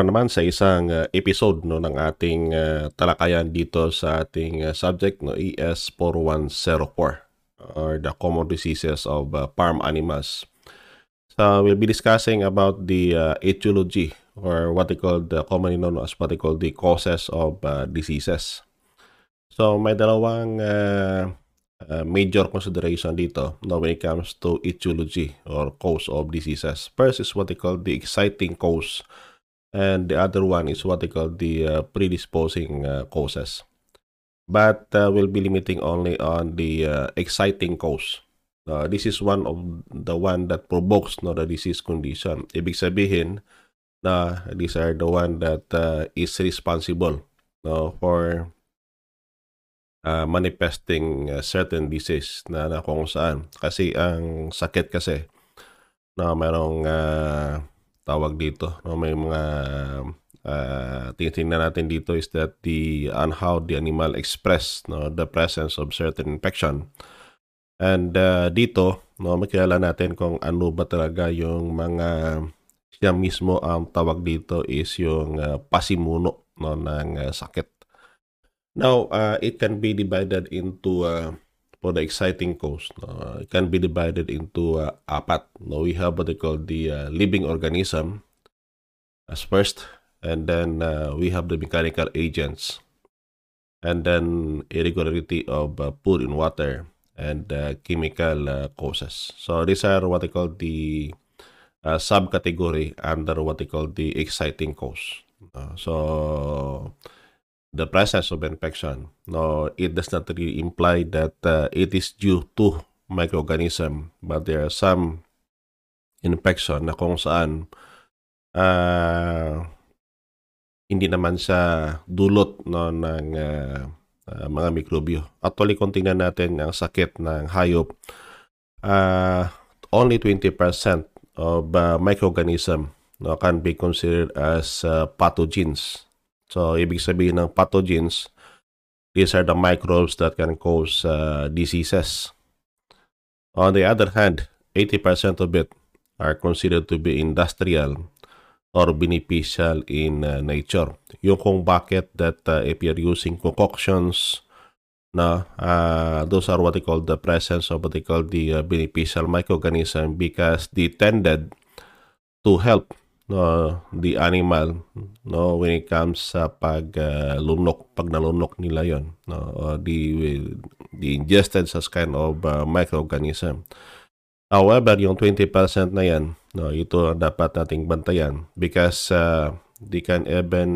para naman sa isang uh, episode no ng ating uh, talakayan dito sa ating uh, subject no ES 4104 or the common diseases of uh, farm animals. So we'll be discussing about the uh, etiology or what they call the commonly known as what they call the causes of uh, diseases. So may dalawang uh, uh, major consideration dito no, when it comes to etiology or cause of diseases. First is what they call the exciting cause and the other one is what they call the uh, predisposing uh, causes. But uh, we'll be limiting only on the uh, exciting cause. Uh, this is one of the one that provokes no, the disease condition. Ibig sabihin na these are the one that uh, is responsible no, for uh, manifesting uh, certain disease na, na kung saan. Kasi ang sakit kasi na mayroong uh, tawag dito. No? May mga uh, tinitingnan natin dito is that the on how the animal express no, the presence of certain infection. And uh, dito, no, makilala natin kung ano ba talaga yung mga siya mismo ang tawag dito is yung uh, pasimuno no, ng uh, sakit. Now, uh, it can be divided into uh, for the exciting cause. Uh, it can be divided into uh, apat. No, we have what they call the uh, living organism as first, and then uh, we have the mechanical agents, and then irregularity of uh, food in water and uh, chemical uh, causes. So these are what they call the uh, subcategory under what they call the exciting cause. Uh, so the presence of infection. No, it does not really imply that uh, it is due to microorganism, but there are some infection na kung saan uh, hindi naman sa dulot no, ng uh, uh, mga mikrobyo. Actually, kung tingnan natin ang sakit ng hayop, uh, only 20% of uh, microorganism no, can be considered as uh, pathogens So, ibig sabihin ng pathogens, these are the microbes that can cause uh, diseases. On the other hand, 80% of it are considered to be industrial or beneficial in uh, nature. Yung kung bakit that uh, if you're using concoctions, na uh, those are what they call the presence of what they call the uh, beneficial microorganism because they tended to help no the animal no when it comes sa pag uh, lunok pag nalunok nila yon no uh, the the ingested as kind of uh, microorganism. However yung 20% na yan no ito dapat nating bantayan because uh, they can even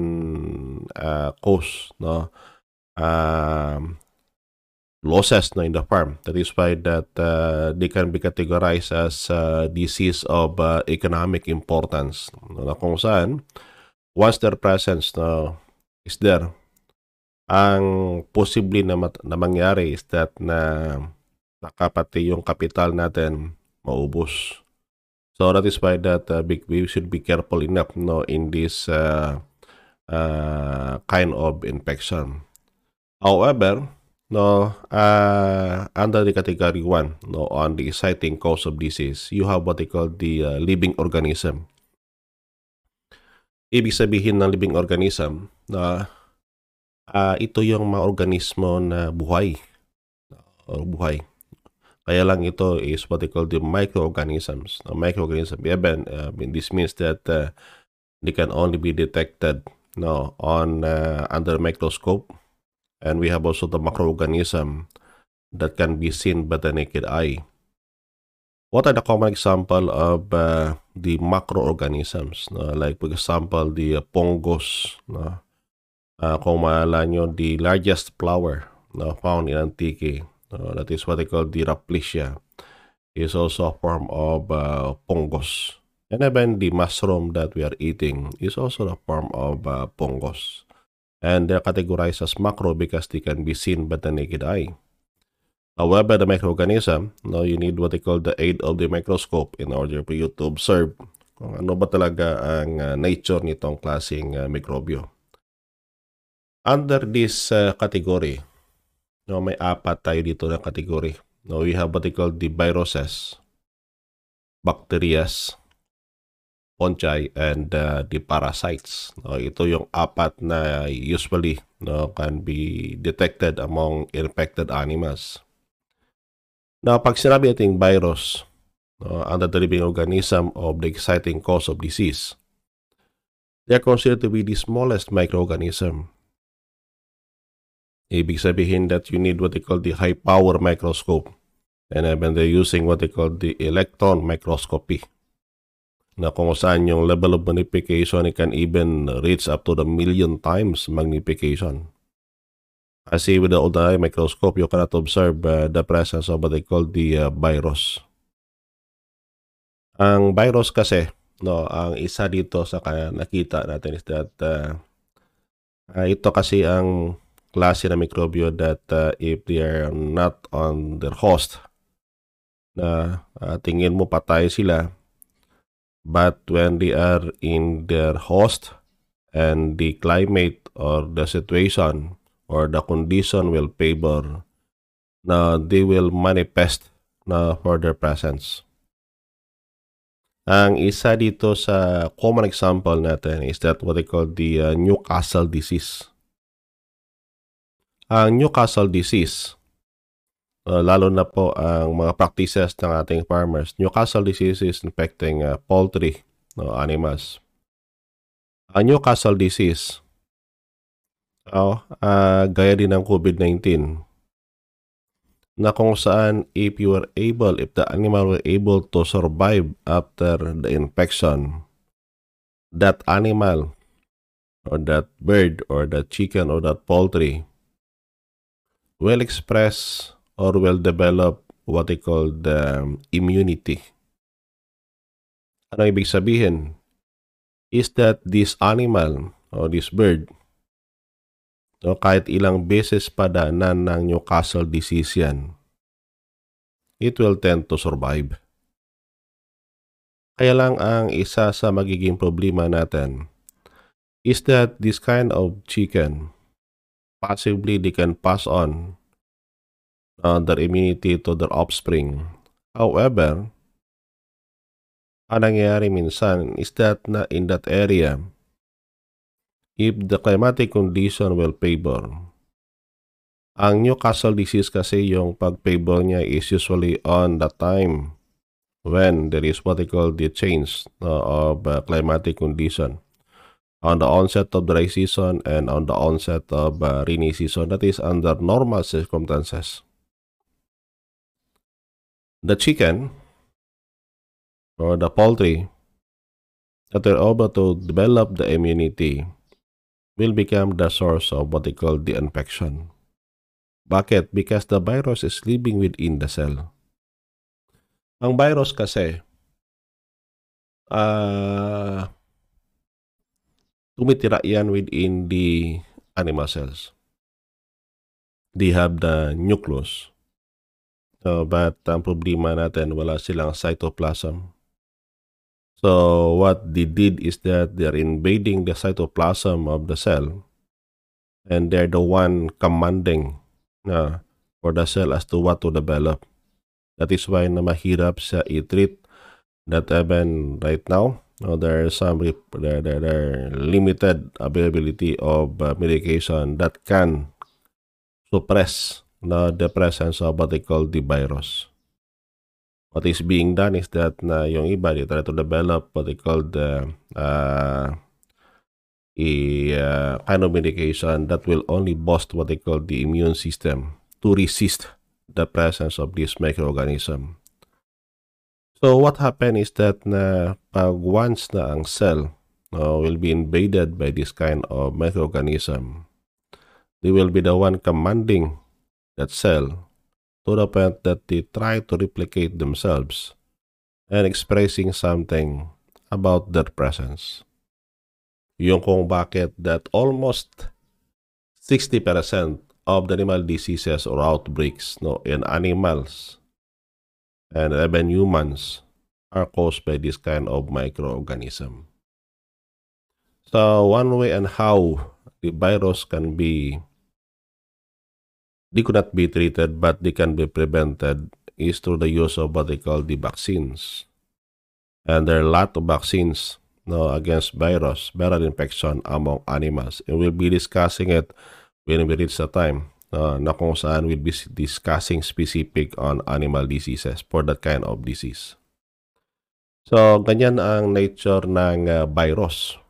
uh, cause no uh, losses no, in the farm. That is why that uh, they can be categorized as uh, disease of uh, economic importance. No, na kung saan, once their presence no, is there, ang posible na, na mangyari is that na nakapati yung kapital natin maubos. So that is why that uh, we should be careful enough no in this uh, uh, kind of infection. However, no uh, under the category 1 no on the exciting cause of disease you have what they call the uh, living organism. Ibig sabihin ng living organism na uh, ito yung mga organismo na buhay. Or buhay. Kaya lang ito is what they call the microorganisms. No, microorganism even uh, this means that uh, they can only be detected no on uh, under microscope And we have also the macroorganism that can be seen by the naked eye. What are the common example of uh, the macroorganisms? No? Like for example, the uh, pongos. No? Uh, kung maalala nyo, the largest flower found in Antique, no? that is what they call the Raplesia, is also a form of uh, pongos. And even the mushroom that we are eating is also a form of uh, pongos and they're categorized as macro because they can be seen by the naked eye. However, the microorganism, no, you need what they call the aid of the microscope in order for you to observe kung ano ba talaga ang uh, nature nitong klaseng uh, mikrobyo. Under this uh, category, no, may apat tayo dito na category. No, we have what they call the viruses, bacterias, fungi, and uh, the parasites. No, ito yung apat na usually no, can be detected among infected animals. Now, pag sinabi nating virus, no, under the living organism of the exciting cause of disease, they are considered to be the smallest microorganism. Ibig sabihin that you need what they call the high power microscope and even they're using what they call the electron microscopy na kung saan yung level of magnification can even reach up to the million times magnification. Kasi with the ordinary microscope, you cannot observe uh, the presence of what they call the uh, virus. Ang virus kasi, no, ang isa dito sa nakita natin is that uh, uh, ito kasi ang klase na mikrobyo that uh, if they are not on their host, na uh, tingin mo patay sila, but when they are in their host and the climate or the situation or the condition will favor na they will manifest na for their presence. Ang isa dito sa common example natin is that what they call the uh, Newcastle disease. Ang Newcastle disease uh, lalo na po ang mga practices ng ating farmers. Newcastle disease is infecting uh, poultry no, animals. Ang Newcastle disease, oh, uh, gaya din ng COVID-19, na kung saan if you were able, if the animal were able to survive after the infection, that animal or that bird or that chicken or that poultry will express or will develop what they call the um, immunity. Ano ibig sabihin? Is that this animal or this bird, no, kahit ilang beses pa daanan ng Newcastle disease yan, it will tend to survive. Kaya lang ang isa sa magiging problema natin is that this kind of chicken, possibly they can pass on uh, their immunity to their offspring. However, ang nangyayari minsan is that na in that area, if the climatic condition will favor, ang Newcastle disease kasi yung pag-favor niya is usually on the time when there is what they call the change uh, of uh, climatic condition. On the onset of dry season and on the onset of uh, rainy season that is under normal circumstances the chicken or the poultry that are able to develop the immunity will become the source of what they call the infection. Bakit? Because the virus is living within the cell. Ang virus kasi, uh, tumitira yan within the animal cells. They have the nucleus So, but ang problema natin, wala silang cytoplasm. So, what they did is that they're invading the cytoplasm of the cell and they're the one commanding na for the cell as to what to develop. That is why na mahirap sa i-treat that even right now, no, there are some there, there, there limited availability of uh, medication that can suppress na the presence of what they call the virus. What is being done is that na yung iba, they try to develop what they call the uh, a uh, kind of medication that will only boost what they call the immune system to resist the presence of this microorganism. So what happened is that na pag once na ang cell uh, will be invaded by this kind of microorganism, they will be the one commanding that cell to the point that they try to replicate themselves and expressing something about their presence. Yung kung bakit that almost 60% of the animal diseases or outbreaks no, in animals and even humans are caused by this kind of microorganism. So one way and how the virus can be they could not be treated but they can be prevented is through the use of what they call the vaccines. And there are a lot of vaccines no, against virus, viral infection among animals. And we'll be discussing it when we reach the time uh, na kung saan we'll be discussing specific on animal diseases for that kind of disease. So, ganyan ang nature ng uh, virus.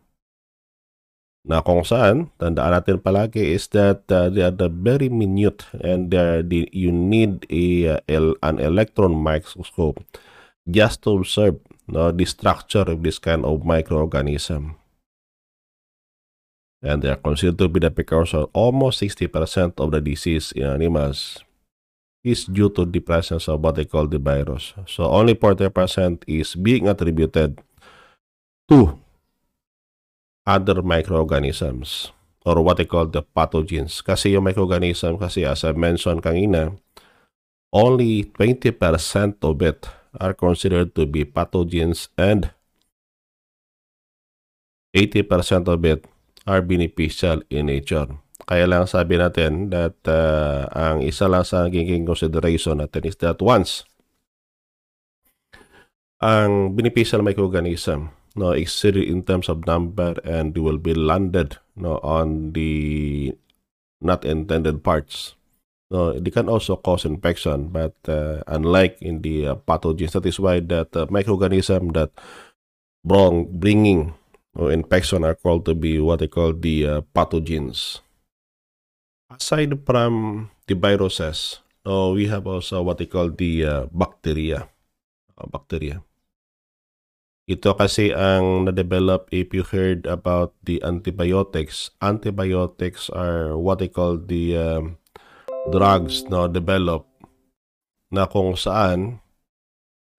Na kung saan, tandaan natin palagi is that uh, they are the very minute and uh, the, you need a, uh, an electron microscope just to observe no, the structure of this kind of microorganism. And they are considered to be the precursor. Almost 60% of the disease in animals is due to the presence of what they call the virus. So only 40% is being attributed to other microorganisms or what they call the pathogens. Kasi yung microorganism kasi as I mentioned kanina, only 20% of it are considered to be pathogens and 80% of it are beneficial in nature. Kaya lang sabi natin that uh, ang isa lang sa nagiging consideration natin is that once ang beneficial microorganism no exceeded in terms of number and they will be landed no on the not intended parts no they can also cause infection but uh, unlike in the uh, pathogens that is why that uh, microorganism that bring, bringing or infection are called to be what they call the uh, pathogens. Aside from the viruses, uh, we have also what they call the uh, bacteria. Uh, bacteria. Ito kasi ang na-develop if you heard about the antibiotics. Antibiotics are what they call the um, drugs na develop na kung saan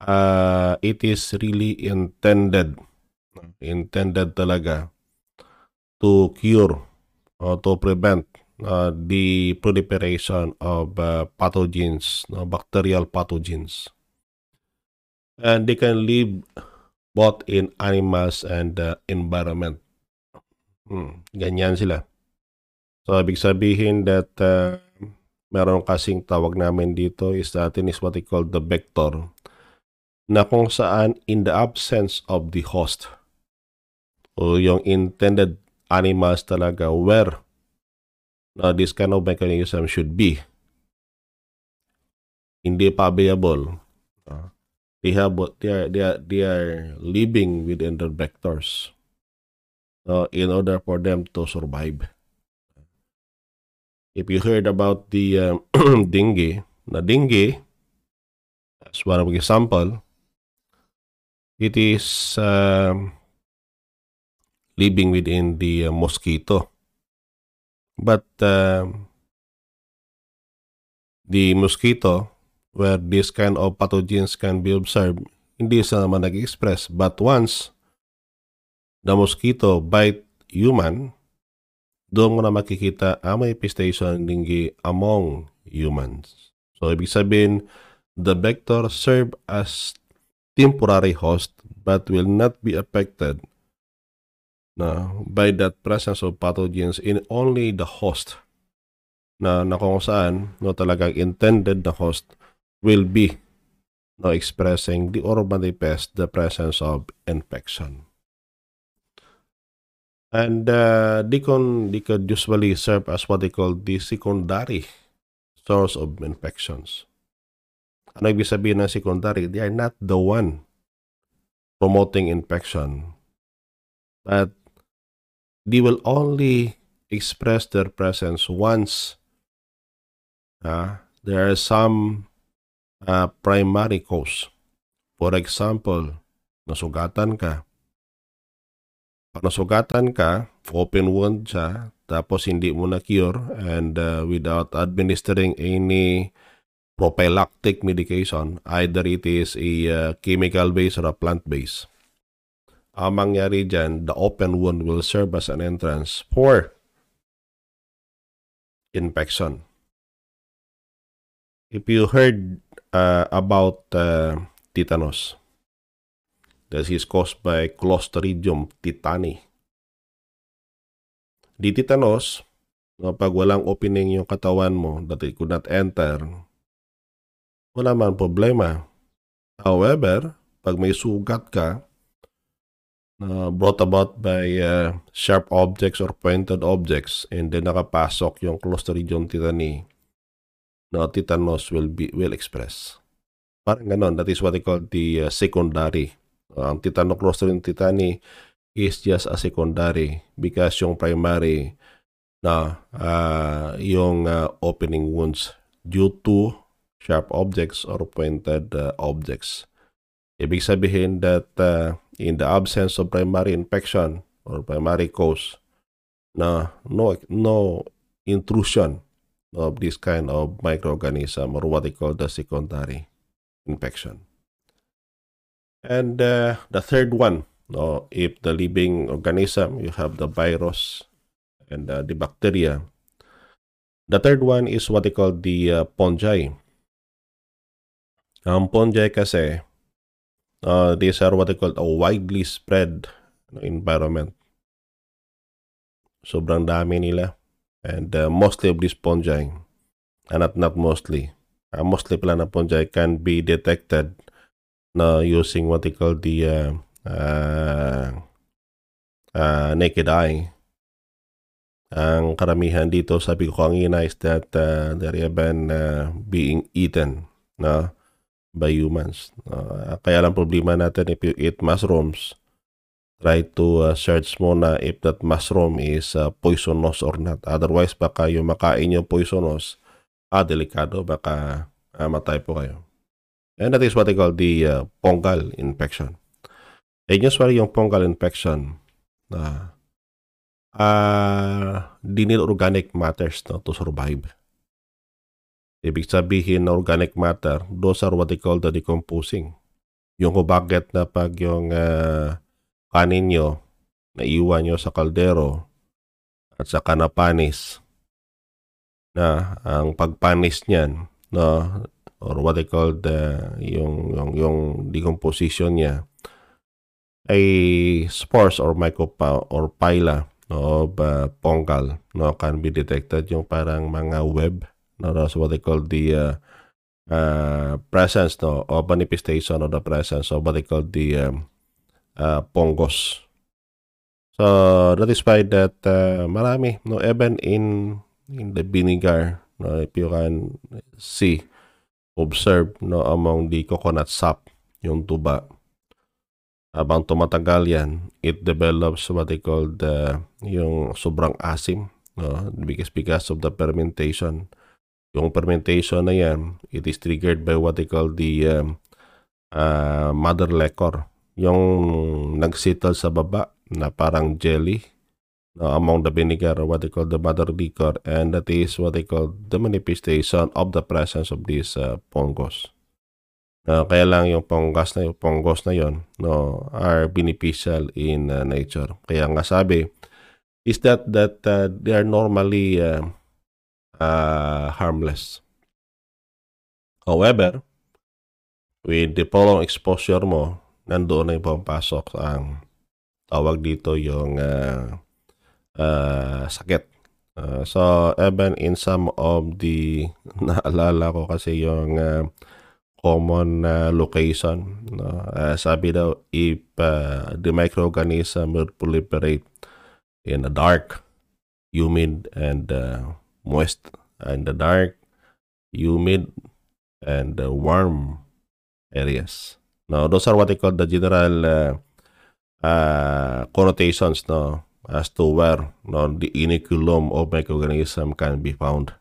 uh, it is really intended intended talaga to cure or to prevent uh, the proliferation of uh, pathogens, no, bacterial pathogens. And they can live both in animals and uh, environment. Hmm, ganyan sila. So, ibig sabihin that uh, meron kasing tawag namin dito is natin is what they call the vector na kung saan in the absence of the host o yung intended animals talaga where na this kind of mechanism should be hindi pa available they have they are they are they are living within the vectors uh, in order for them to survive if you heard about the um, dengue na dengue as one of example it is um, living within the uh, mosquito. But uh, the mosquito, where this kind of pathogens can be observed, hindi sa naman nag-express. But once the mosquito bite human, doon mo na makikita ang manifestation dengue among humans. So, ibig sabihin, the vector serve as temporary host but will not be affected na by that presence of pathogens in only the host na, na kung saan no, talagang intended the host will be no, expressing the or manifest the presence of infection. And uh, they, can, they could usually serve as what they call the secondary source of infections. Ano ibig sabihin ng secondary? They are not the one promoting infection. But they will only express their presence once uh, there are some uh, primary cause. For example, nasugatan ka. Pag nasugatan ka, open wound siya, tapos hindi mo na cure and uh, without administering any prophylactic medication, either it is a uh, chemical base or a plant base ang mangyari dyan, the open wound will serve as an entrance for infection. If you heard uh, about uh, tetanus, this is caused by Clostridium tetani. Di tetanus, no, pag walang opening yung katawan mo that it could not enter, wala man problema. However, pag may sugat ka, uh, brought about by uh, sharp objects or pointed objects and then nakapasok yung Clostridium tetani no tetanus will be will express. Parang ganon. That is what they call the uh, secondary. Uh, ang Tetanoclostridium tetani is just a secondary because yung primary na uh, yung uh, opening wounds due to sharp objects or pointed uh, objects. Ibig sabihin that uh, in the absence of primary infection or primary cause na no no intrusion of this kind of microorganism or what they call the secondary infection. And uh, the third one, no, if the living organism, you have the virus and uh, the bacteria. The third one is what they call the uh, fungi. Ang fungi kasi, uh, these are what they call a widely spread environment. Sobrang dami nila. And uh, mostly of these fungi, uh, not, not mostly, uh, mostly pala na fungi can be detected na using what they call the uh, uh, uh, naked eye. Ang karamihan dito, sabi ko kanina, is that uh, they're even uh, being eaten na by humans. Uh, kaya lang problema natin if you eat mushrooms, try to uh, search muna if that mushroom is uh, poisonous or not. Otherwise, baka yung makain yung poisonous, ah, delikado, baka uh, matay po kayo. And that is what they call the uh, fungal infection. And usually yung fungal infection, uh, uh, di organic matters no, to survive. Ibig sabihin na organic matter, those are what they call the decomposing. Yung bakit na pag yung uh, kanin nyo, naiwan nyo sa kaldero at saka napanis na ang pagpanis niyan no? Or what they call the yung yung yung decomposition niya ay spores or micro or pila no, of uh, fungal no? Can be detected yung parang mga web no? That's what they call the uh, uh, presence no? Of manifestation of the presence of what they call the um, uh, pongos. So that is why that uh, marami no even in in the vinegar no if you can see observe no among the coconut sap yung tuba. Habang tumatagal yan it develops what they call the yung sobrang asim no because because of the fermentation. Yung fermentation na yan it is triggered by what they call the um, uh, mother liquor yung nagsettle sa baba na parang jelly no, among the vinegar what they call the mother liquor and that is what they call the manifestation of the presence of these uh, fungus. Uh, kaya lang yung fungus na yung fungus na yon no are beneficial in uh, nature. Kaya nga sabi is that that uh, they are normally uh, uh, harmless. However, with the prolonged exposure mo nandoon na yung pumapasok ang tawag dito yung uh, uh, sakit. Uh, so, even in some of the, naalala ko kasi yung uh, common uh, location. No? Uh, sabi daw, if uh, the microorganism will proliferate in a dark, humid, and uh, moist, and the dark, humid, and uh, warm areas. No, those are what they call the general uh, uh, connotations no as to where no the inoculum of microorganism can be found.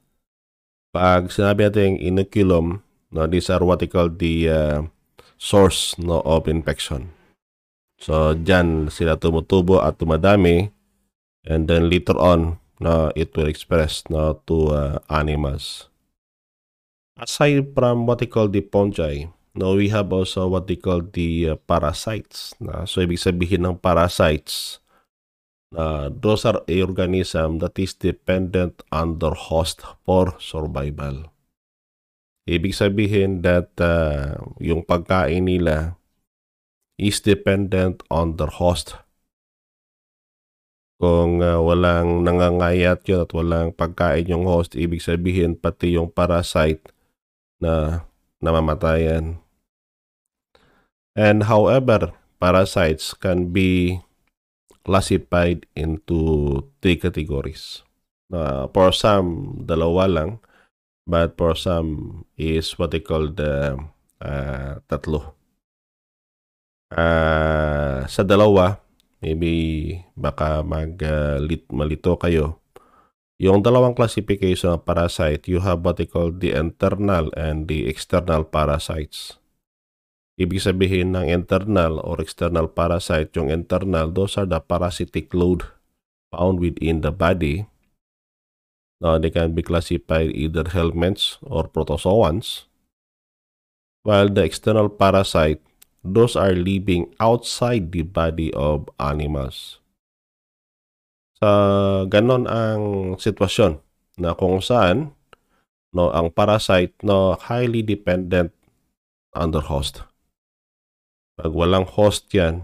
Pag sinabi natin inoculum, no, these are what they call the uh, source no of infection. So diyan sila tumutubo at tumadami and then later on no it will express no to uh, animals. Aside from what they call the fungi, No, we have also what they call the uh, parasites. Na? So, ibig sabihin ng parasites, na uh, those are organism that is dependent on their host for survival. Ibig sabihin that uh, yung pagkain nila is dependent on their host. Kung uh, walang nangangayat yun at walang pagkain yung host, ibig sabihin pati yung parasite na namamatayan And however, parasites can be classified into three categories. Uh, for some, dalawa lang. But for some is what they call the uh, tatlo. Uh, sa dalawa, maybe baka mag uh, lit, malito kayo. Yung dalawang classification of parasite, you have what they call the internal and the external parasites. Ibig sabihin ng internal or external parasite, yung internal, those are the parasitic load found within the body. Now, they can be classified either helminths or protozoans. While the external parasite, those are living outside the body of animals. Sa ganon ang sitwasyon na kung saan no ang parasite no highly dependent on the host. Pag walang host yan,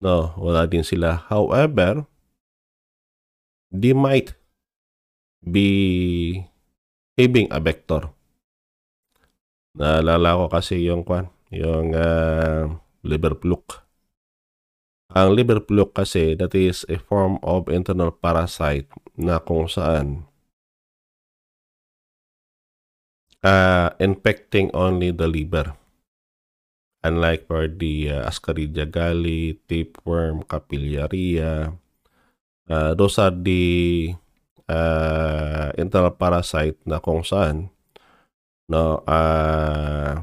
no, wala din sila. However, they might be having a vector. Naalala ko kasi yung kwan, yung uh, liver fluke. Ang liver fluke kasi, that is a form of internal parasite na kung saan uh, infecting only the liver. Unlike the uh, Ascaridia galli, tapeworm, capillaria, uh, those are the uh, internal parasite na kung saan no, uh,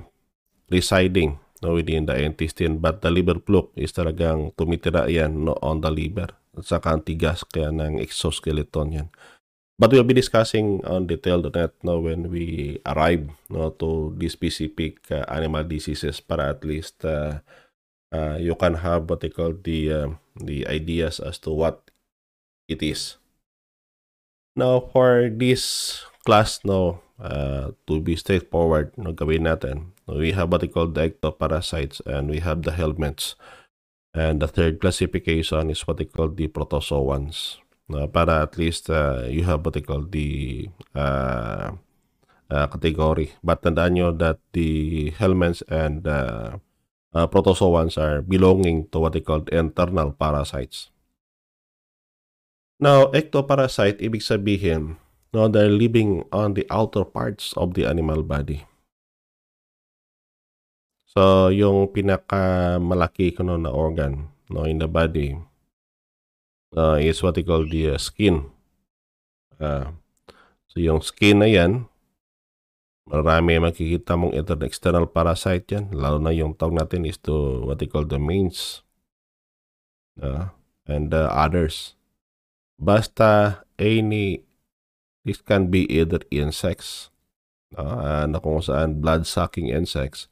residing no, within the intestine. But the liver fluke is talagang tumitira yan no, on the liver. At saka ang tigas kaya ng exoskeleton yan. But we'll be discussing on detail that no, when we arrive no, to the specific uh, animal diseases para at least uh, uh, you can have what they call the, uh, the ideas as to what it is. Now, for this class, no, uh, to be straightforward, no, gawin natin, we have what they call the ectoparasites and we have the helminths. And the third classification is what they call the protozoans. Uh, para at least uh, you have what they call the uh, uh, category. But tandaan nyo that the helminths and uh, uh, protozoans are belonging to what they call internal parasites. Now, ectoparasite, ibig sabihin, no, they're living on the outer parts of the animal body. So, yung pinakamalaki ko no, na organ no, in the body uh, is what they call the uh, skin. Uh, so yung skin na yan, marami makikita mong external parasite yan. Lalo na yung tawag natin is to what they call the mains. Uh, and uh, others. Basta any, this can be either insects, uh, na kung saan blood-sucking insects,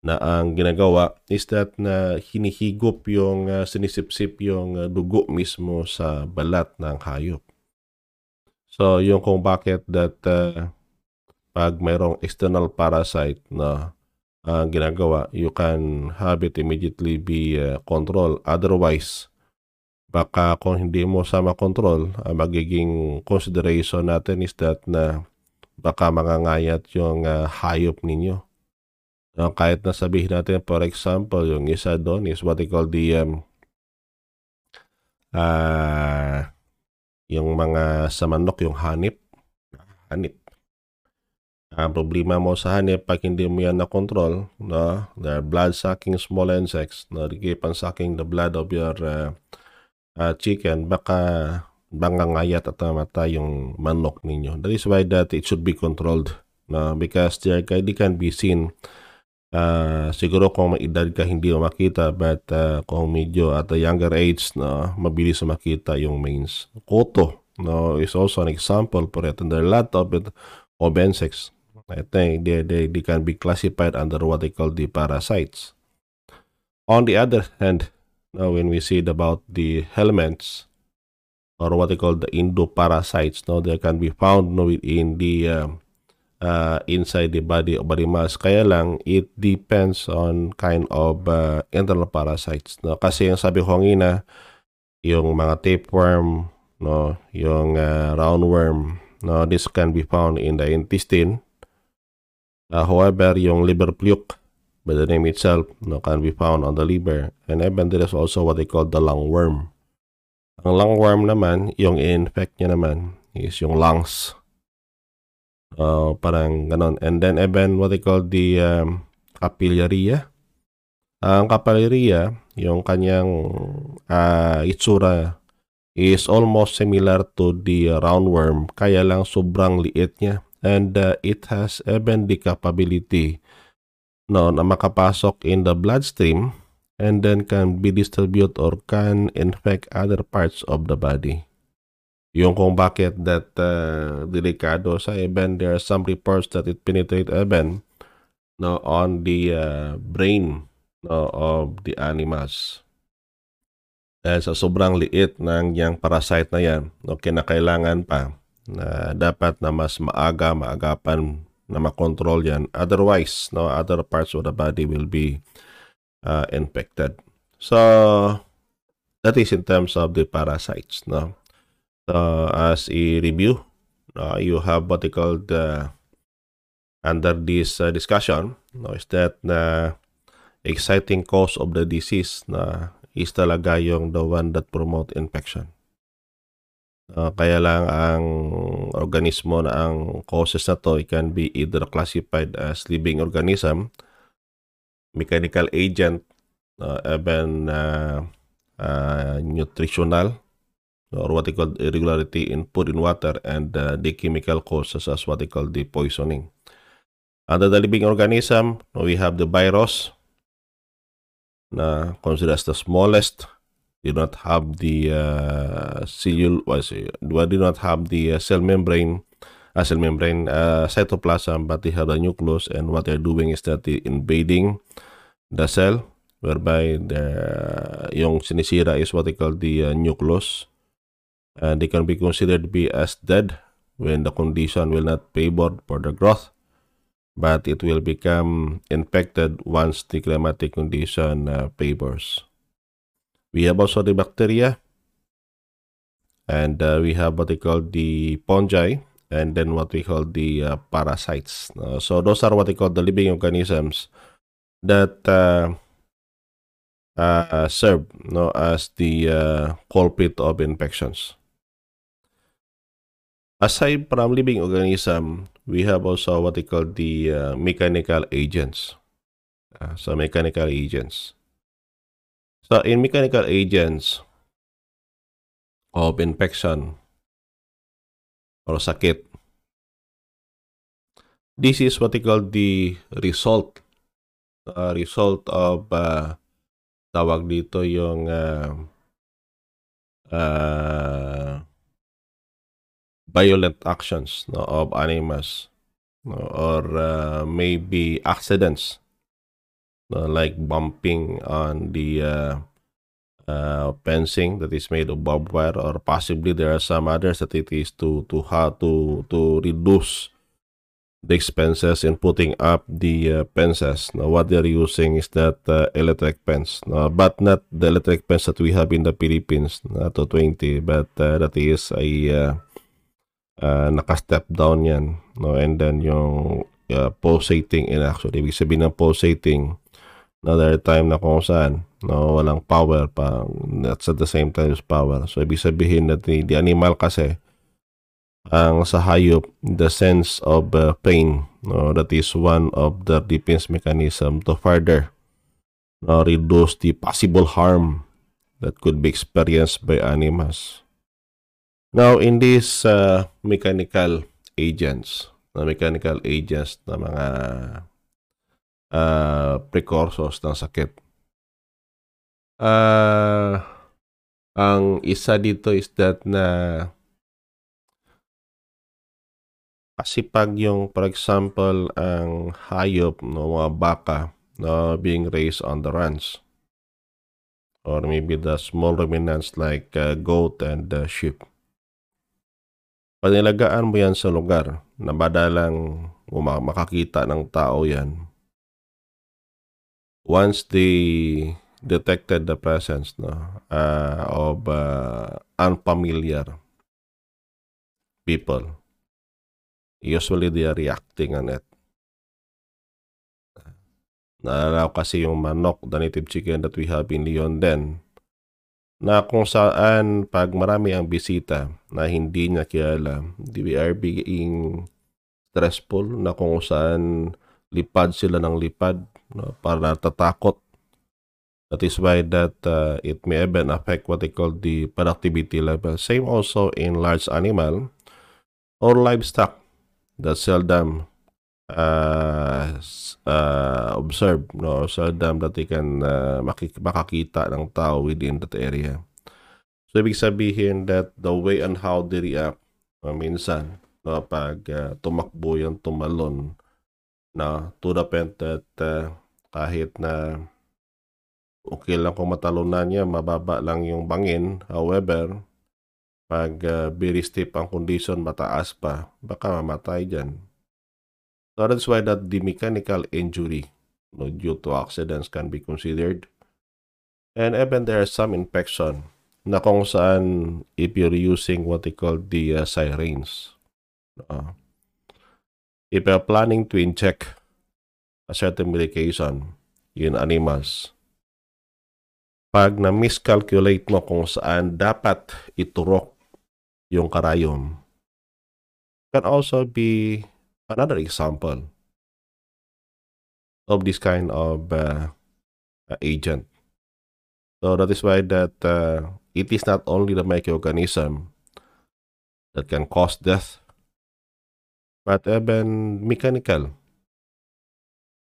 na ang ginagawa is that na hinihigop yung uh, sinisipsip yung uh, dugo mismo sa balat ng hayop. So yung kung bakit that uh, pag mayroong external parasite na uh, ginagawa, you can have it immediately be uh, control. Otherwise, baka kung hindi mo sa makontrol, uh, magiging consideration natin is that na baka mangangayat yung uh, hayop ninyo Uh, kahit na sabihin natin, for example, yung isa doon is what they call the um, uh, yung mga sa manok, yung hanip. Hanip. Ang problema mo sa hanip, pag hindi mo yan na-control, no, the blood-sucking small insects, no, they keep on sucking the blood of your uh, uh, chicken, baka bangangayat at mata yung manok ninyo. That is why that it should be controlled. No, because they, they can be seen Uh, siguro kung may edad ka hindi mo makita but uh, kung medyo at a younger age no, mabilis makita yung mains. Koto no, is also an example for it and there are a lot of, it, insects. I think they, they, they can be classified under what they call the parasites. On the other hand, no, when we see about the helminths or what they call the endoparasites, no, they can be found no, within the um, uh, inside the body of animals. Kaya lang, it depends on kind of uh, internal parasites. No? Kasi yung sabi ko ngina, yung mga tapeworm, no? yung uh, roundworm, no? this can be found in the intestine. Uh, however, yung liver fluke, by the name itself no, can be found on the liver. And even there is also what they call the lungworm. Ang lungworm naman, yung infect niya naman is yung lungs. Uh, parang ganon. And then even what they call the um, capillaria. Ang capillaria, yung kanyang uh, itsura is almost similar to the roundworm, kaya lang sobrang liit niya. And uh, it has even the capability no, na makapasok in the bloodstream and then can be distributed or can infect other parts of the body. Yung kung bakit that uh, delikado sa even there are some reports that it penetrate even no, on the uh, brain no, of the animals. Dahil sa sobrang liit ng yang parasite na yan, no, kinakailangan pa na dapat na mas maaga, maagapan na makontrol yan. Otherwise, no, other parts of the body will be uh, infected. So, that is in terms of the parasites. No? So, as a review, uh, you have what they call the under this uh, discussion no, is that na exciting cause of the disease na is talaga yung the one that promote infection. Uh, kaya lang ang organismo na ang causes na to it can be either classified as living organism, mechanical agent, uh, even uh, uh, nutritional, or what they call irregularity in food and water, and uh, the chemical causes as what they call the poisoning. Under the living organism, we have the virus, na considered as the smallest do not have the uh, cell, do not have the uh, cell membrane, uh, cell membrane uh, cytoplasm, but they have the nucleus, and what they're doing is that they're invading the cell, whereby the yung sinisira is what they call the uh, nucleus, and they can be considered to be as dead when the condition will not favor for the growth, but it will become infected once the climatic condition uh, favors. We have also the bacteria, and uh, we have what they call the fungi, and then what we call the uh, parasites. Uh, so those are what they call the living organisms that uh, uh, serve no, as the culprit of infections. Aside from living organism, we have also what they call the uh, mechanical agents. Uh, so mechanical agents. So in mechanical agents of infection or sakit, this is what we call the result uh, result of uh, tawag dito yung uh, uh, violent actions no, of animals no, or uh, maybe accidents uh, like bumping on the uh, uh, fencing that is made of barbed wire or possibly there are some others that it is to to how to to reduce the expenses in putting up the uh, fences. Now, what they're using is that uh, electric fence, uh, but not the electric fence that we have in the Philippines, not to 20, but uh, that is a uh, naka-step down yan. No? And then yung uh, pulsating in actually, ibig sabihin ng pulsating, another time na kung saan no walang power pa that's at the same time is power so ibig sabihin na the, the animal kasi ang sa hayop the sense of uh, pain no that is one of the defense mechanism to further no, reduce the possible harm that could be experienced by animals now in these uh, mechanical agents na mechanical agents na mga uh, precursors ng sakit. Uh, ang isa dito is that na kasi pag yung for example ang hayop no mga baka no being raised on the ranch or maybe the small ruminants like uh, goat and uh, sheep panilagaan mo yan sa lugar na madalang makakita ng tao yan once they detected the presence no, uh, of uh, unfamiliar people, usually they are reacting on it. Naalala ko kasi yung manok, the native chicken that we have in Leon din, na kung saan pag marami ang bisita na hindi niya kilala, we are being stressful na kung saan lipad sila ng lipad no, para tatakot. That is why that uh, it may even affect what they call the productivity level. Same also in large animal or livestock that seldom uh, uh, observe no seldom that they can uh, makakita ng tao within that area. So ibig sabihin that the way and how they react uh, minsan no, pag uh, tumakbo yung tumalon na to the point that uh, kahit na okay lang kung matalunan niya, mababa lang yung bangin. However, pag uh, very steep ang condition, mataas pa, baka mamatay dyan. So that's why that the mechanical injury no, due to accidents can be considered. And even there are some infection na kung saan if you're using what they call the uh, sirens. Uh, if you're planning to inject a certain medication in animals, pag na-miscalculate mo kung saan dapat iturok yung karayom, can also be another example of this kind of uh, agent. So that is why that uh, it is not only the microorganism that can cause death, but even mechanical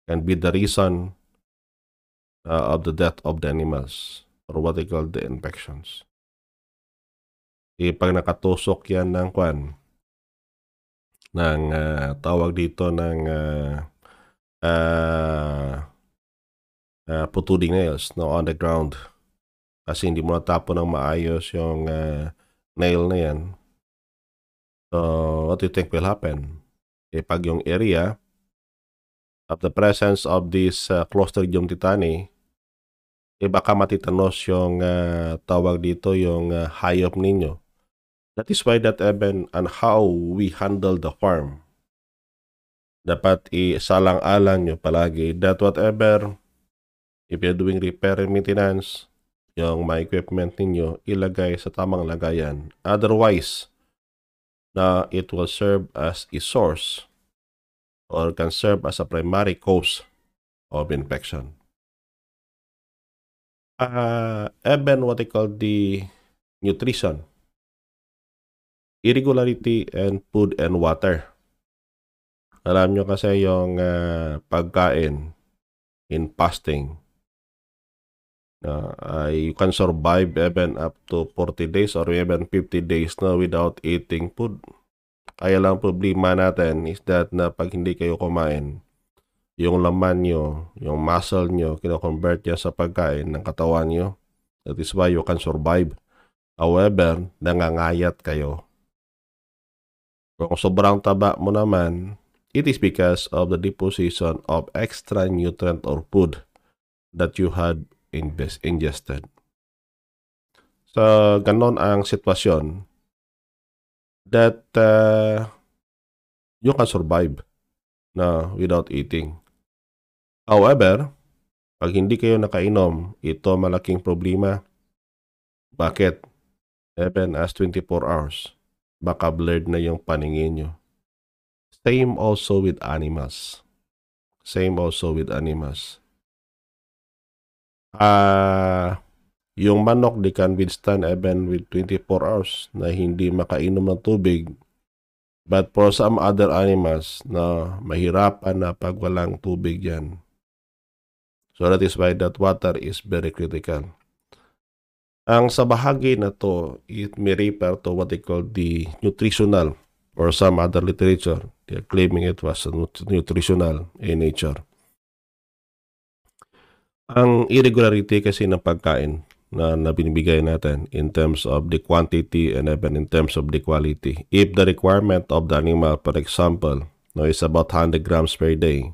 can be the reason uh, of the death of the animals or what they call the infections. E pag nakatusok yan ng kwan, ng uh, tawag dito ng uh, uh, uh, protruding nails no, on the ground. Kasi hindi mo natapon ng maayos yung uh, nail na yan. So, what do you think will happen? E pag yung area of the presence of this uh, Clostridium tetani, e baka matitanos yung uh, tawag dito yung uh, hayop ninyo That is why that even and how we handle the farm. Dapat isalang-alang nyo palagi that whatever, if you're doing repair and maintenance, yung mga equipment ninyo, ilagay sa tamang lagayan. Otherwise, na it will serve as a source or can serve as a primary cause of infection. Uh, even what they call the nutrition irregularity and food and water. Alam nyo kasi yung uh, pagkain in fasting, uh, uh, you can survive even up to 40 days or even 50 days na without eating food. Kaya lang problema natin is that na pag hindi kayo kumain, yung laman nyo, yung muscle nyo, kino-convert yan sa pagkain ng katawan nyo. That is why you can survive. However, nangangayat kayo kung sobrang taba mo naman, it is because of the deposition of extra nutrient or food that you had ingested. So, ganon ang sitwasyon that uh, you can survive na without eating. However, pag hindi kayo nakainom, ito malaking problema. Bakit? Even as 24 hours baka blurred na yung paningin nyo. Same also with animals. Same also with animals. Ah, uh, yung manok, they can withstand even with 24 hours na hindi makainom ng tubig. But for some other animals na mahirapan na pag walang tubig yan. So that is why that water is very critical. Ang sa bahagi na to, it may refer to what they call the nutritional or some other literature. They're claiming it was nutritional in nature. Ang irregularity kasi ng pagkain na, na binibigay natin in terms of the quantity and even in terms of the quality. If the requirement of the animal, for example, no, is about 100 grams per day,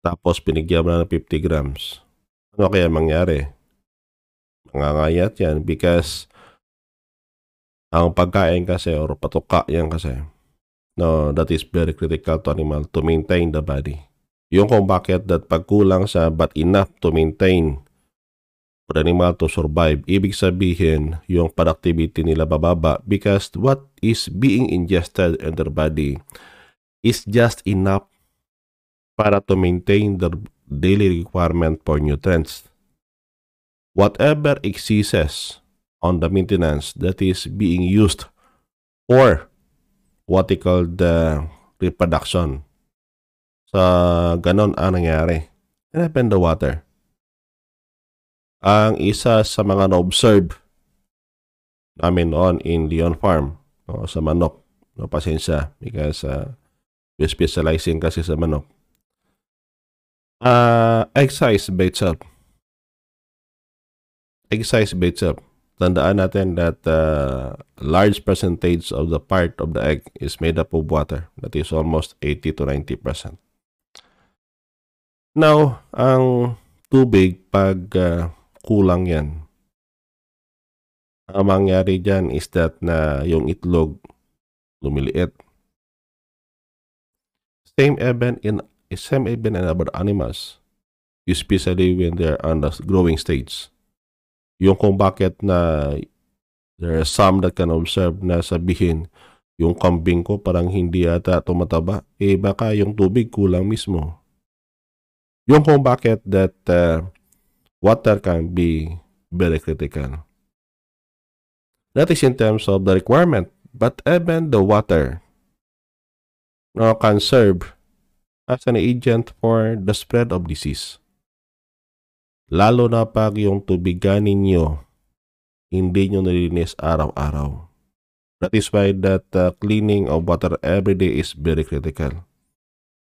tapos pinigyan mo na ng 50 grams, ano kaya mangyari? Mangangayat yan because ang pagkain kasi or patuka yan kasi no, that is very critical to animal to maintain the body. Yung kung bakit that pagkulang sa but enough to maintain for animal to survive, ibig sabihin yung productivity nila bababa because what is being ingested in their body is just enough para to maintain their daily requirement for nutrients. Whatever exceeds on the maintenance that is being used for what they call the reproduction. Sa ganon ang nangyari. And the water ang isa sa mga na-observe namin on in Leon Farm no, sa manok. No, pasensya because uh, we specializing kasi sa manok. Uh, size by itself. Size by itself. Tandaan natin that uh, large percentage of the part of the egg is made up of water. That is almost 80 to 90%. Now, ang tubig pag uh, kulang yan. Ang mangyari dyan is that na yung itlog lumiliit. Same even in same even in other animals, especially when they're on the growing stage. Yung kung bakit na there are some that can observe na sabihin yung kambing ko parang hindi ata tumataba, eh baka yung tubig kulang mismo. Yung kung bakit that uh, water can be very critical. That is in terms of the requirement, but even the water no, can serve as an agent for the spread of disease. Lalo na pag yung tubigan ninyo hindi nyo nilinis araw-araw. That is why that uh, cleaning of water every day is very critical.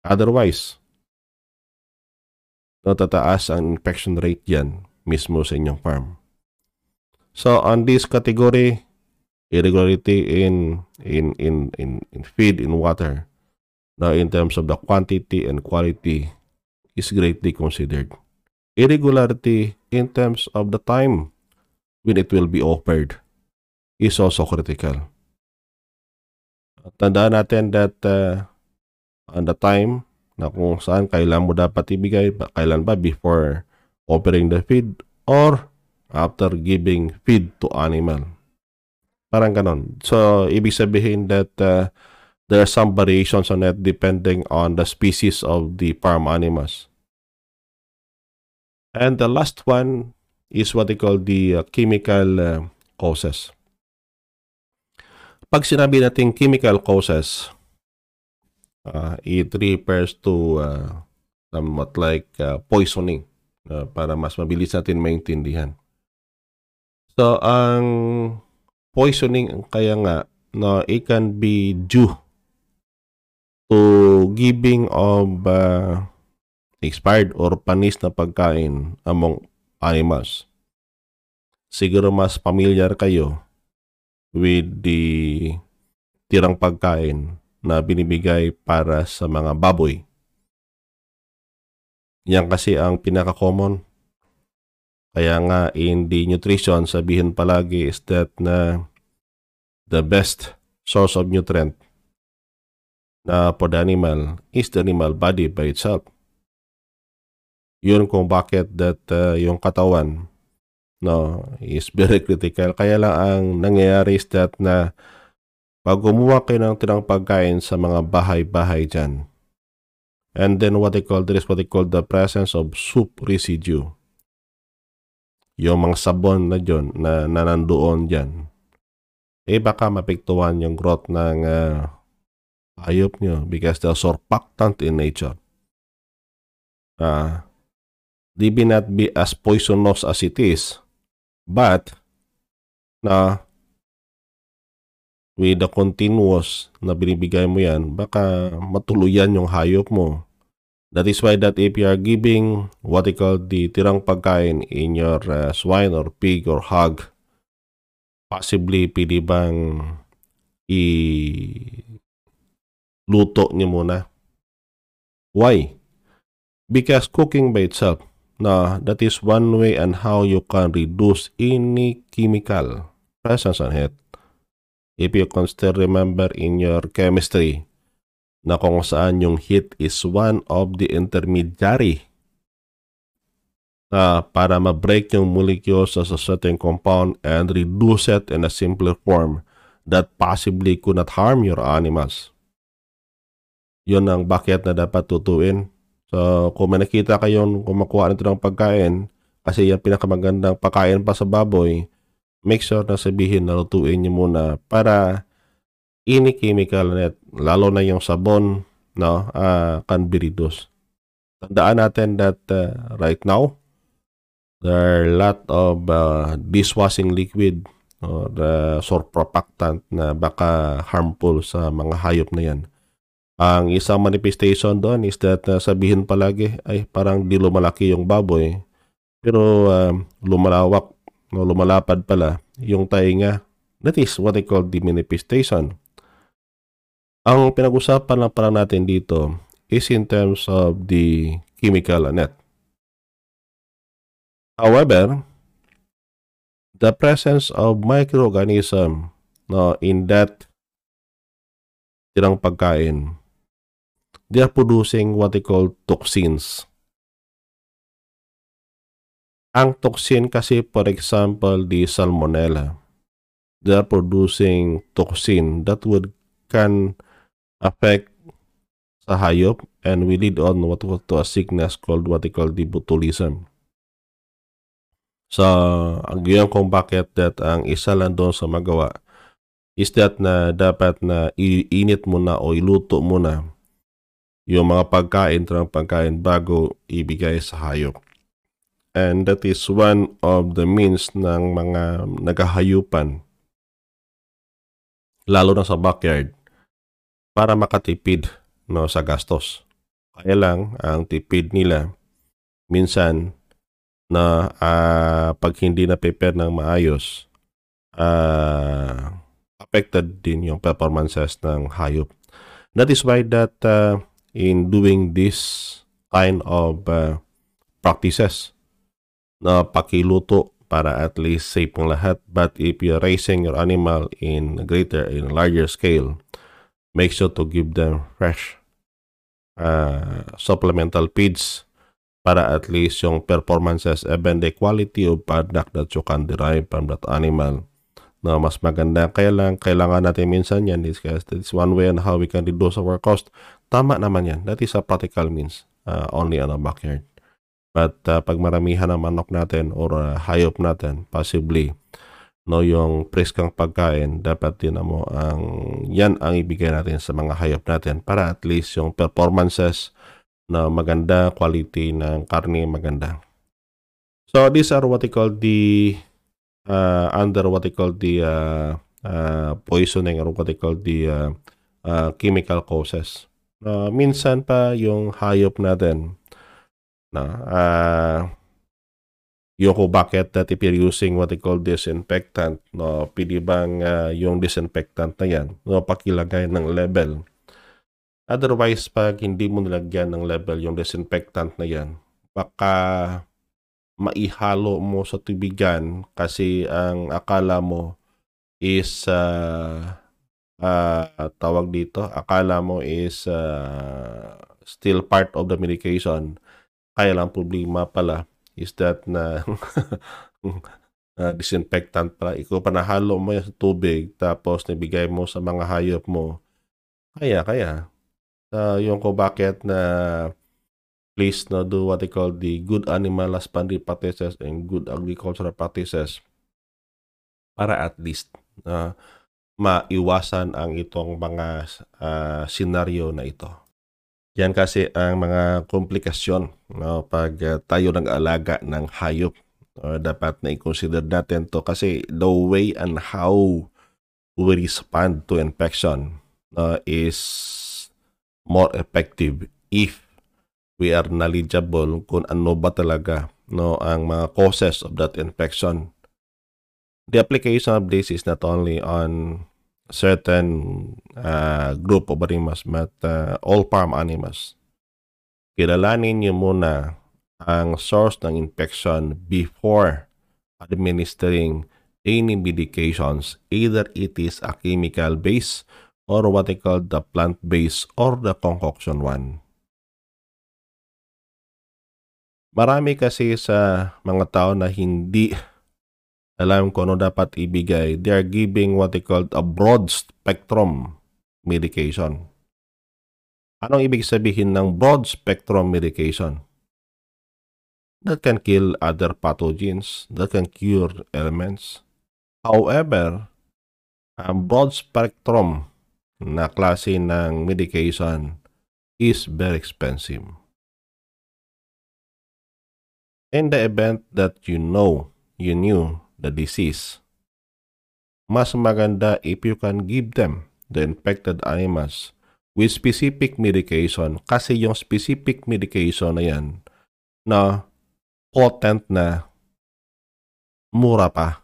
Otherwise, natataas ang infection rate yan mismo sa inyong farm. So on this category, irregularity in in in in, in feed in water, now in terms of the quantity and quality, is greatly considered. Irregularity in terms of the time when it will be offered is also critical. Tandaan natin that uh, on the time na kung saan kailan mo dapat ibigay, kailan ba before offering the feed or after giving feed to animal. Parang ganon. So, ibig sabihin that uh, there are some variations on it depending on the species of the farm animals. And the last one is what they call the uh, chemical uh, causes. Pag sinabi natin chemical causes, uh, it refers to uh, somewhat like uh, poisoning uh, para mas mabilis natin maintindihan. So, ang poisoning kaya nga no, it can be due to giving of uh, expired or panis na pagkain among animals. Siguro mas familiar kayo with the tirang pagkain na binibigay para sa mga baboy. Yan kasi ang pinaka-common. Kaya nga in the nutrition, sabihin palagi is that na the best source of nutrient na for the animal is the animal body by itself. Yun kung bakit that uh, yung katawan no is very critical. Kaya lang ang nangyayari is that na pag gumawa kayo ng tirang pagkain sa mga bahay-bahay dyan, and then what they call, there is what they call the presence of soup residue. Yung mga sabon na dyan, na, na nandoon dyan, eh baka mapektuhan yung growth ng uh, hayop nyo because they're surfactant in nature. Uh, they may not be as poisonous as it is, but na with the continuous na binibigay mo yan, baka matuluyan yung hayop mo. That is why that if you are giving what they call the tirang pagkain in your uh, swine or pig or hog, possibly pwede bang i luto niyo muna. Why? Because cooking by itself, na that is one way and how you can reduce any chemical presence on it if you can still remember in your chemistry na kung saan yung heat is one of the intermediary uh, para ma-break yung molecules as a certain compound and reduce it in a simpler form that possibly could not harm your animals. Yun ang bakit na dapat tutuin. So, kung may nakita kayong kumakuha nito ng pagkain, kasi yan pinakamagandang pagkain pa sa baboy, make sure na sabihin na lutuin nyo muna para any chemical net, lalo na yung sabon, no, uh, can be reduced. Tandaan natin that uh, right now, there are lot of uh, dishwashing liquid or uh, surfactant na baka harmful sa mga hayop na yan. Ang isang manifestation doon is that uh, sabihin palagi ay parang di lumalaki yung baboy pero uh, lumalawak no, lumalapad pala yung tainga. That is what they call the manifestation. Ang pinag-usapan lang para natin dito is in terms of the chemical net. However, the presence of microorganism no, in that tirang pagkain, they are producing what they call toxins. Ang toxin kasi, for example, the salmonella, they are producing toxin that would can affect sa hayop and will lead on what, what to a sickness called what they call the botulism. So, ang yun kung bakit that ang isa lang doon sa magawa is that na dapat na iinit mo na o iluto mo na yung mga pagkain ng pagkain bago ibigay sa hayop. And that is one of the means ng mga nagahayupan lalo na sa backyard para makatipid no sa gastos. Kaya lang ang tipid nila minsan na uh, pag hindi na prepare ng maayos, uh, affected din yung performances ng hayop. That is why that uh, in doing this kind of uh, practices na pakiluto para at least safe ng lahat. But if you're raising your animal in greater, in larger scale, make sure to give them fresh uh, supplemental feeds para at least yung performances and the quality of product that you can derive from that animal na mas maganda. Kaya lang, kailangan natin minsan yan is is one way on how we can reduce our cost. Tama naman yan. That is a practical means uh, only on a backyard. But uh, pag maramihan ng manok natin or uh, hayop natin, possibly, no, yung preskang pagkain, dapat din mo ang, yan ang ibigay natin sa mga hayop natin para at least yung performances na maganda, quality ng karne maganda. So these are what they call the uh, under what they call the uh, uh, poisoning or what they call the uh, uh, chemical causes. Uh, minsan pa yung hayop natin na uh, kung bakit that if you're using what they call disinfectant, no, pwede bang uh, yung disinfectant na yan, no, pakilagay ng level. Otherwise, pag hindi mo nilagyan ng level yung disinfectant na yan, baka maihalo mo sa tubigan kasi ang akala mo is uh, uh, tawag dito, akala mo is uh, still part of the medication. Kaya lang problema pala is that na uh, disinfectant pala. Ikaw pa nahalo mo sa tubig tapos nibigay mo sa mga hayop mo. Kaya, kaya uh, yung kung bakit na please no, do what they call the good animal husbandry practices and good agricultural practices para at least uh, maiwasan ang itong mga uh, senaryo na ito. Yan kasi ang mga komplikasyon no, pag uh, tayo nag-alaga ng hayop. Uh, dapat na i-consider natin to kasi the way and how we respond to infection uh, is more effective if we are knowledgeable kung ano ba talaga no ang mga causes of that infection. The application of this is not only on certain uh, group of animals but uh, all farm animals. Kilalanin niyo muna ang source ng infection before administering any medications, either it is a chemical base or what they call the plant-based or the concoction one. Marami kasi sa mga tao na hindi alam kung ano dapat ibigay. They are giving what they call a broad spectrum medication. Anong ibig sabihin ng broad spectrum medication? That can kill other pathogens, that can cure elements. However, ang broad spectrum na klase ng medication is very expensive. In the event that you know, you knew the disease, mas maganda if you can give them, the infected animals, with specific medication kasi yung specific medication na yan na potent na mura pa.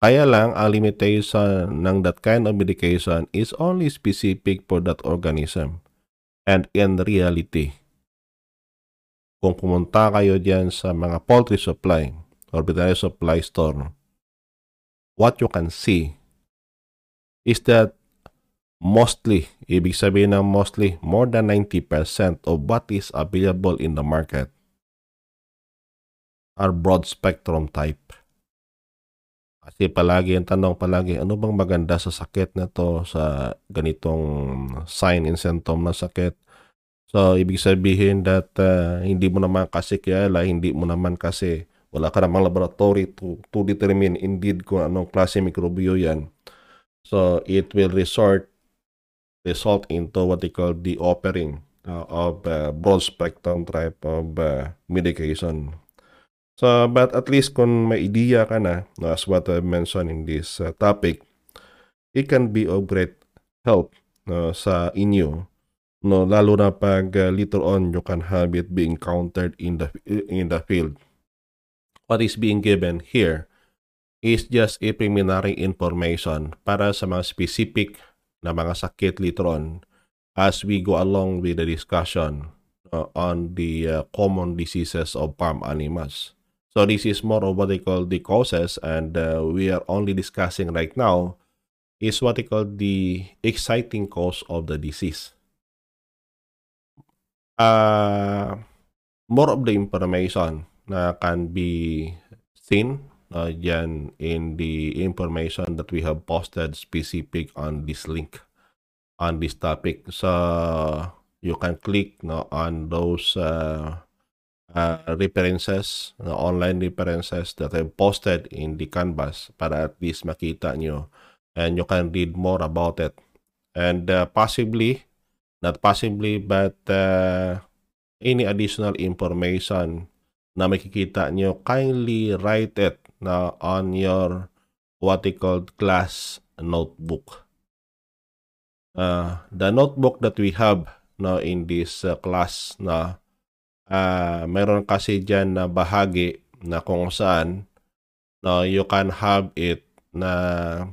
Kaya lang, ang limitation ng that kind of medication is only specific for that organism. And in reality, kung pumunta kayo diyan sa mga poultry supply or veterinary supply store, what you can see is that mostly, ibig sabihin ng mostly, more than 90% of what is available in the market are broad spectrum type. Kasi palagi ang tanong palagi, ano bang maganda sa sakit na to, sa ganitong sign and symptom na sakit? So, ibig sabihin that uh, hindi mo naman kasi kilala, hindi mo naman kasi wala ka namang laboratory to, to determine indeed kung anong klase mikrobyo yan. So, it will resort result into what they call the offering uh, of uh, broad spectrum type of uh, medication. So, but at least kung may idea ka na, as what I mentioned in this uh, topic, it can be of great help uh, sa inyo no lalo na pag uh, later on you can have it being countered in the in the field what is being given here is just a preliminary information para sa mga specific na mga sakit later on as we go along with the discussion uh, on the uh, common diseases of farm animals. So this is more of what they call the causes and uh, we are only discussing right now is what they call the exciting cause of the disease uh, more of the information na can be seen uh, dyan in the information that we have posted specific on this link on this topic. So you can click no, on those uh, uh, references, no, online references that I posted in the canvas para at least makita nyo and you can read more about it. And uh, possibly not possibly but uh, any additional information na makikita nyo, kindly write it na on your what they called class notebook. Uh, the notebook that we have no, in this uh, class na uh, meron kasi dyan na bahagi na kung saan no, you can have it na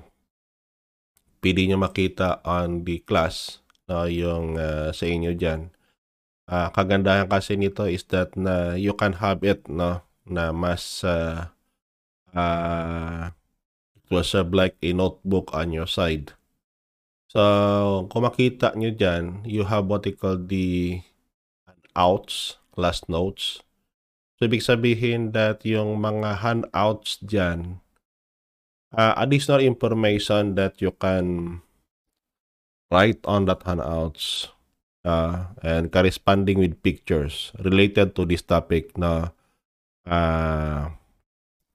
pwede nyo makita on the class no, yung uh, sa inyo dyan. Uh, kagandahan kasi nito is that na you can have it no na mas uh, uh, it was uh, like a notebook on your side. So, kung makita nyo dyan, you have what they call the handouts, class notes. So, ibig sabihin that yung mga handouts dyan, uh, additional information that you can write on that handouts uh, and corresponding with pictures related to this topic na uh,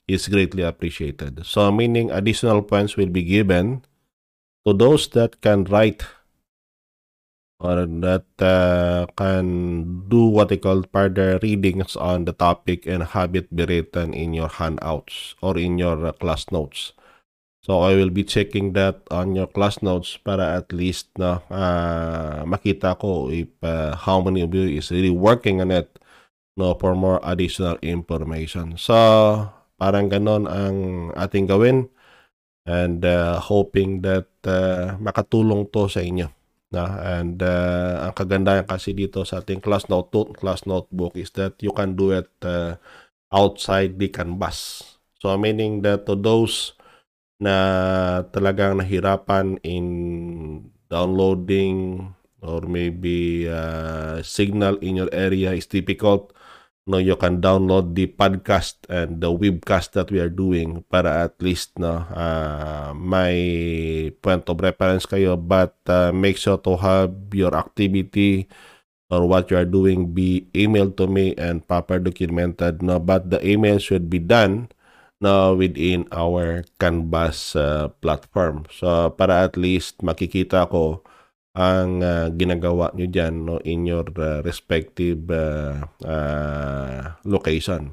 is greatly appreciated. So meaning additional points will be given to those that can write or that uh, can do what they call further readings on the topic and have it be written in your handouts or in your uh, class notes. So I will be checking that on your class notes para at least na uh, makita ko if uh, how many of you is really working on it no for more additional information. So parang ganon ang ating gawin and uh, hoping that uh, makatulong to sa inyo. Na and uh, ang kagandahan kasi dito sa ating class note class notebook is that you can do it uh, outside the canvas. So meaning that to those na talagang nahirapan in downloading or maybe uh, signal in your area is difficult. No you can download the podcast and the webcast that we are doing para at least no uh, may point of reference kayo. But uh, make sure to have your activity or what you are doing be emailed to me and proper documented no. But the email should be done no within our Canvas uh, platform so para at least makikita ko ang uh, ginagawa nyo dyan no, in your uh, respective uh, uh, location.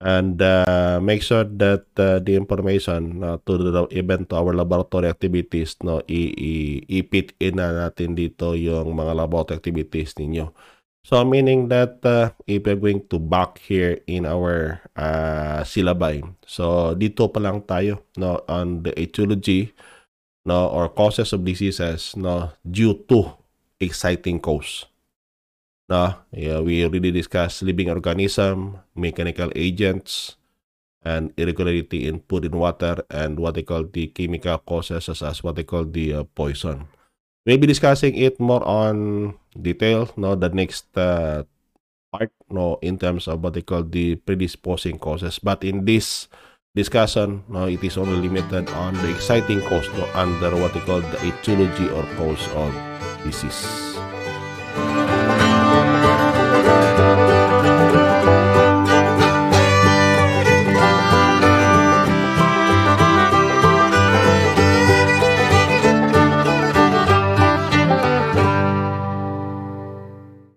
And uh, make sure that uh, the information uh, to the even to our laboratory activities no i-ipit in na natin dito yung mga laboratory activities ninyo. So meaning that uh, if we're going to back here in our uh, syllabi. So dito pa lang tayo no on the etiology no, or causes of diseases no, due to exciting cause. No, yeah, we already discussed living organism, mechanical agents, and irregularity in food water, and what they call the chemical causes as, as what they call the uh, poison. We'll be discussing it more on detail, no, the next uh, part, no, in terms of what they call the predisposing causes. But in this discussion, no, it is only limited on the exciting cause no, under what we call the etiology or cause of disease.